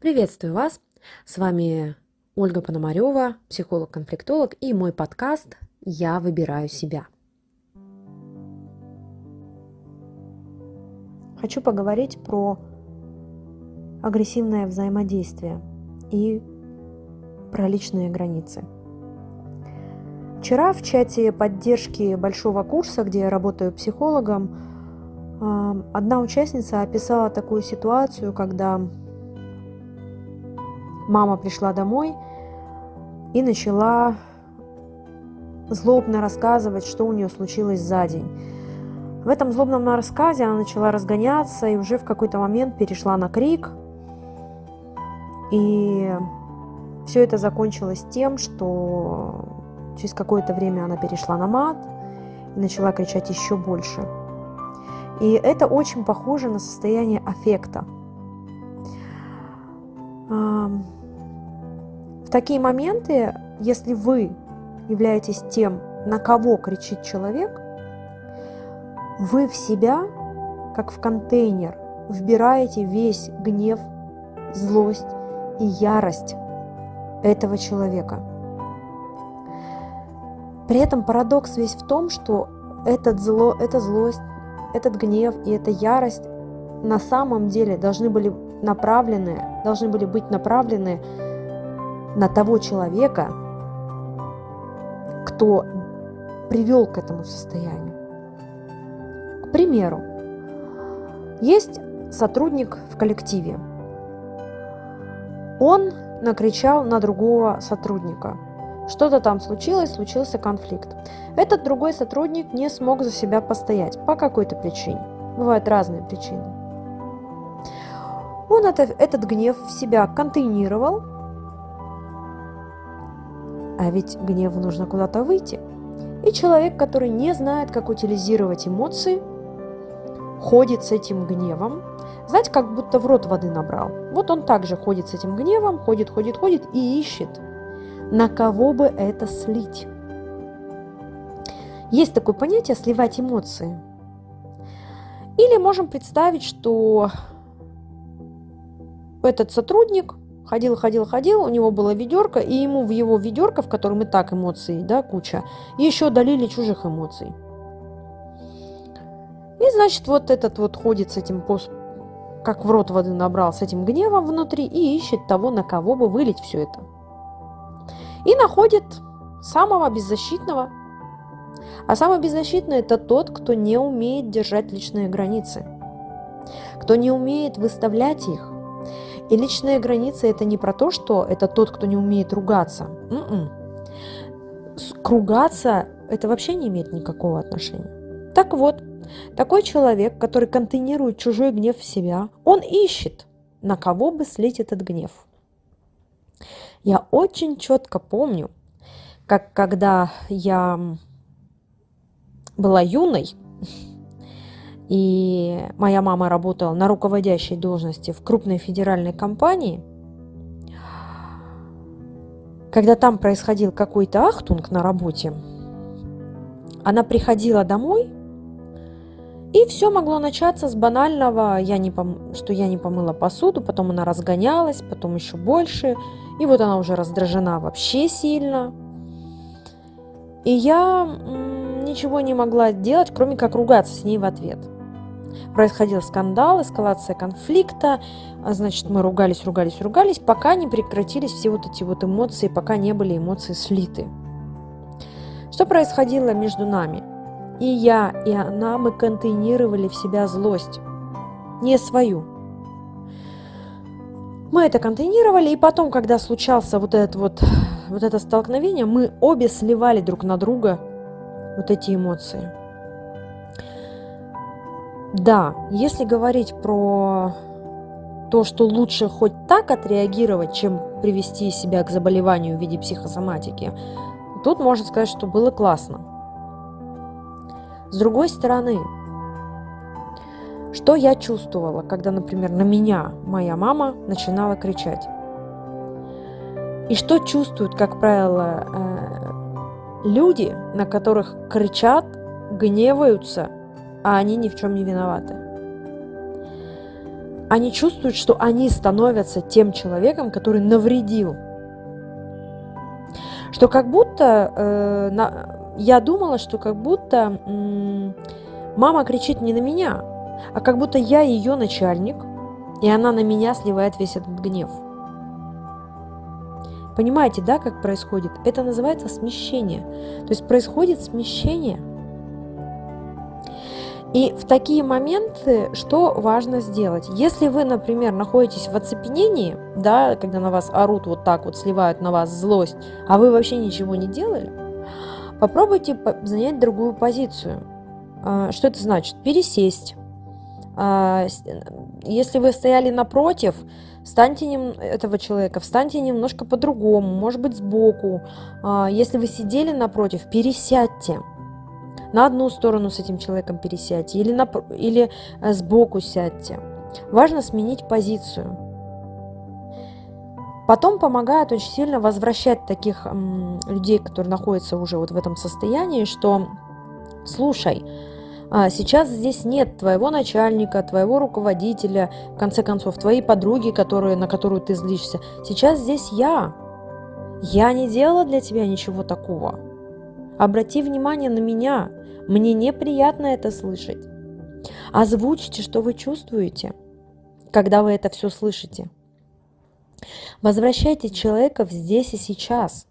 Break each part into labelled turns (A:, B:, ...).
A: Приветствую вас! С вами Ольга Пономарева, психолог-конфликтолог и мой подкаст «Я выбираю себя». Хочу поговорить про агрессивное взаимодействие и про личные границы. Вчера в чате поддержки большого курса, где я работаю психологом, одна участница описала такую ситуацию, когда мама пришла домой и начала злобно рассказывать, что у нее случилось за день. В этом злобном рассказе она начала разгоняться и уже в какой-то момент перешла на крик. И все это закончилось тем, что через какое-то время она перешла на мат и начала кричать еще больше. И это очень похоже на состояние аффекта. В такие моменты, если вы являетесь тем, на кого кричит человек, вы в себя, как в контейнер, вбираете весь гнев, злость и ярость этого человека. При этом парадокс весь в том, что этот зло, эта злость, этот гнев и эта ярость на самом деле должны были направлены, должны были быть направлены на того человека, кто привел к этому состоянию. К примеру, есть сотрудник в коллективе. Он накричал на другого сотрудника. Что-то там случилось, случился конфликт. Этот другой сотрудник не смог за себя постоять по какой-то причине. Бывают разные причины. Он это, этот гнев в себя контейнировал а ведь гневу нужно куда-то выйти. И человек, который не знает, как утилизировать эмоции, ходит с этим гневом, знаете, как будто в рот воды набрал. Вот он также ходит с этим гневом, ходит, ходит, ходит и ищет, на кого бы это слить. Есть такое понятие сливать эмоции. Или можем представить, что этот сотрудник Ходил, ходил, ходил, у него было ведерко, и ему в его ведерко, в котором и так эмоции, да, куча, еще долили чужих эмоций. И, значит, вот этот вот ходит с этим, как в рот воды набрал, с этим гневом внутри и ищет того, на кого бы вылить все это. И находит самого беззащитного. А самый беззащитный – это тот, кто не умеет держать личные границы, кто не умеет выставлять их, и личные границы это не про то, что это тот, кто не умеет ругаться. м Ругаться это вообще не имеет никакого отношения. Так вот, такой человек, который контейнирует чужой гнев в себя, он ищет, на кого бы слить этот гнев. Я очень четко помню, как когда я была юной, и моя мама работала на руководящей должности в крупной федеральной компании, когда там происходил какой-то ахтунг на работе, она приходила домой, и все могло начаться с банального, я не пом... что я не помыла посуду, потом она разгонялась, потом еще больше, и вот она уже раздражена вообще сильно. И я ничего не могла делать, кроме как ругаться с ней в ответ – происходил скандал, эскалация конфликта, а, значит, мы ругались, ругались, ругались, пока не прекратились все вот эти вот эмоции, пока не были эмоции слиты. Что происходило между нами? И я, и она, мы контейнировали в себя злость, не свою. Мы это контейнировали, и потом, когда случался вот, этот вот, вот это столкновение, мы обе сливали друг на друга вот эти эмоции. Да, если говорить про то, что лучше хоть так отреагировать, чем привести себя к заболеванию в виде психосоматики, тут можно сказать, что было классно. С другой стороны, что я чувствовала, когда, например, на меня моя мама начинала кричать? И что чувствуют, как правило, э, люди, на которых кричат, гневаются – а они ни в чем не виноваты. они чувствуют, что они становятся тем человеком, который навредил. Что как будто э, на, я думала, что как будто м- мама кричит не на меня, а как будто я ее начальник, и она на меня сливает весь этот гнев. Понимаете, да, как происходит? Это называется смещение. То есть происходит смещение. И в такие моменты что важно сделать? Если вы, например, находитесь в оцепенении, да, когда на вас орут вот так вот, сливают на вас злость, а вы вообще ничего не делали, попробуйте занять другую позицию. А, что это значит? Пересесть. А, если вы стояли напротив, Встаньте нем... этого человека, встаньте немножко по-другому, может быть, сбоку. А, если вы сидели напротив, пересядьте. На одну сторону с этим человеком пересядьте или, на... или э, сбоку сядьте. Важно сменить позицию. Потом помогает очень сильно возвращать таких м, людей, которые находятся уже вот в этом состоянии, что слушай, а сейчас здесь нет твоего начальника, твоего руководителя, в конце концов, твоей подруги, которые, на которую ты злишься. Сейчас здесь я. Я не делала для тебя ничего такого. Обрати внимание на меня. Мне неприятно это слышать. Озвучьте, что вы чувствуете, когда вы это все слышите. Возвращайте человека здесь и сейчас.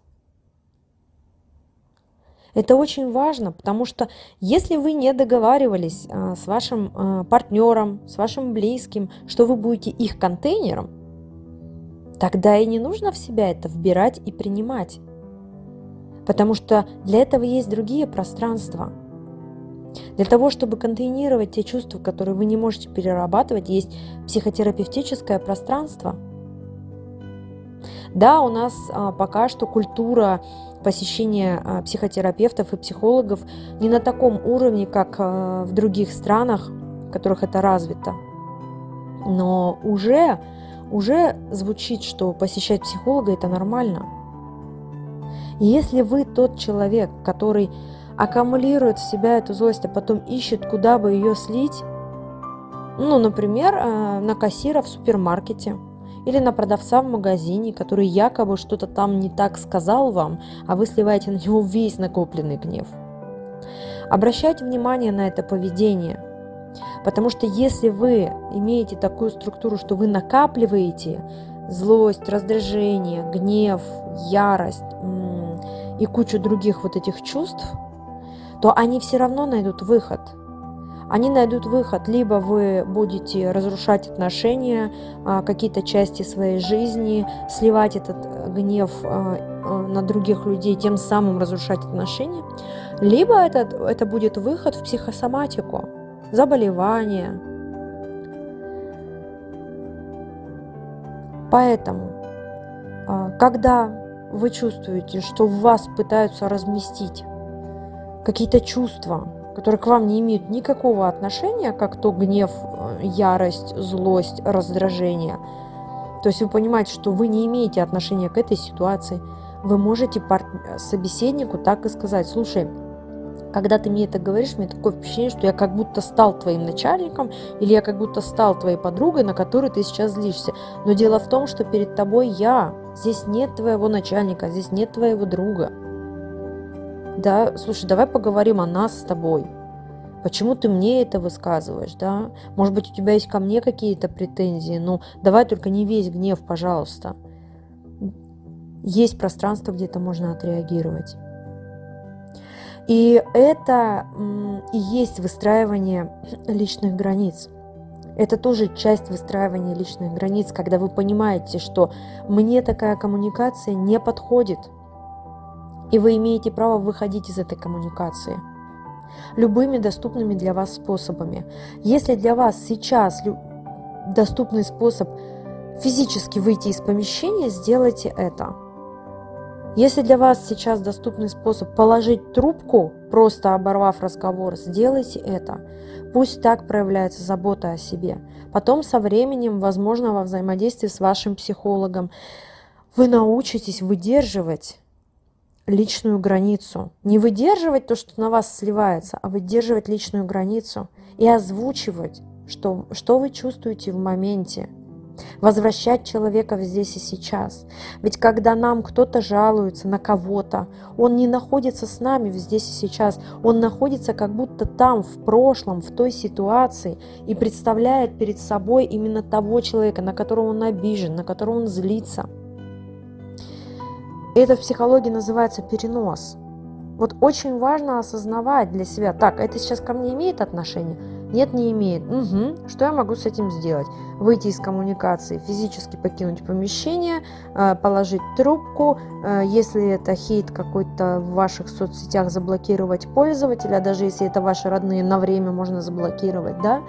A: Это очень важно, потому что если вы не договаривались а, с вашим а, партнером, с вашим близким, что вы будете их контейнером, тогда и не нужно в себя это вбирать и принимать. Потому что для этого есть другие пространства. Для того, чтобы контейнировать те чувства, которые вы не можете перерабатывать, есть психотерапевтическое пространство. Да, у нас а, пока что культура посещение а, психотерапевтов и психологов не на таком уровне, как а, в других странах, в которых это развито. Но уже, уже звучит, что посещать психолога это нормально. Если вы тот человек, который аккумулирует в себя эту злость, а потом ищет, куда бы ее слить, ну, например, а, на кассира в супермаркете – или на продавца в магазине, который якобы что-то там не так сказал вам, а вы сливаете на него весь накопленный гнев. Обращайте внимание на это поведение, потому что если вы имеете такую структуру, что вы накапливаете злость, раздражение, гнев, ярость и кучу других вот этих чувств, то они все равно найдут выход – они найдут выход. Либо вы будете разрушать отношения, а, какие-то части своей жизни, сливать этот э, гнев а, а, на других людей, тем самым разрушать отношения. Либо это, это будет выход в психосоматику, заболевание. Поэтому, когда вы чувствуете, что в вас пытаются разместить какие-то чувства, которые к вам не имеют никакого отношения, как то гнев, э, ярость, злость, раздражение. То есть вы понимаете, что вы не имеете отношения к этой ситуации. Вы можете пар... собеседнику так и сказать, слушай, когда ты мне это говоришь, мне такое впечатление, что я как будто стал твоим начальником, или я как будто стал твоей подругой, на которую ты сейчас злишься. Но дело в том, что перед тобой я. Здесь нет твоего начальника, здесь нет твоего друга. Да, слушай, давай поговорим о нас с тобой. Почему ты мне это высказываешь, да? Может быть, у тебя есть ко мне какие-то претензии? Ну, давай только не весь гнев, пожалуйста. Есть пространство, где это можно отреагировать. И это и есть выстраивание личных границ. Это тоже часть выстраивания личных границ, когда вы понимаете, что мне такая коммуникация не подходит – и вы имеете право выходить из этой коммуникации любыми доступными для вас способами. Если для вас сейчас доступный способ физически выйти из помещения, сделайте это. Если для вас сейчас доступный способ положить трубку, просто оборвав разговор, сделайте это. Пусть так проявляется забота о себе. Потом со временем, возможно, во взаимодействии с вашим психологом, вы научитесь выдерживать личную границу. Не выдерживать то, что на вас сливается, а выдерживать личную границу и озвучивать, что, что вы чувствуете в моменте. Возвращать человека в здесь и сейчас. Ведь когда нам кто-то жалуется на кого-то, он не находится с нами здесь и сейчас, он находится как будто там, в прошлом, в той ситуации и представляет перед собой именно того человека, на которого он обижен, на которого он злится. Это в психологии называется перенос. Вот очень важно осознавать для себя, так, это сейчас ко мне имеет отношение? Нет, не имеет. Угу. Что я могу с этим сделать? Выйти из коммуникации, физически покинуть помещение, э, положить трубку. Э, если это хейт какой-то в ваших соцсетях, заблокировать пользователя, даже если это ваши родные, на время можно заблокировать, да?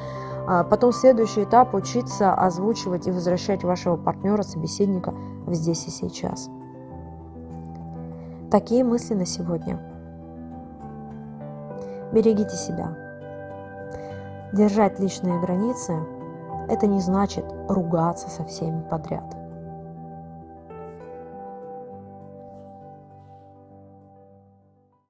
A: А потом следующий этап – учиться озвучивать и возвращать вашего партнера, собеседника в здесь и сейчас. Такие мысли на сегодня. Берегите себя. Держать личные границы – это не значит ругаться со всеми подряд.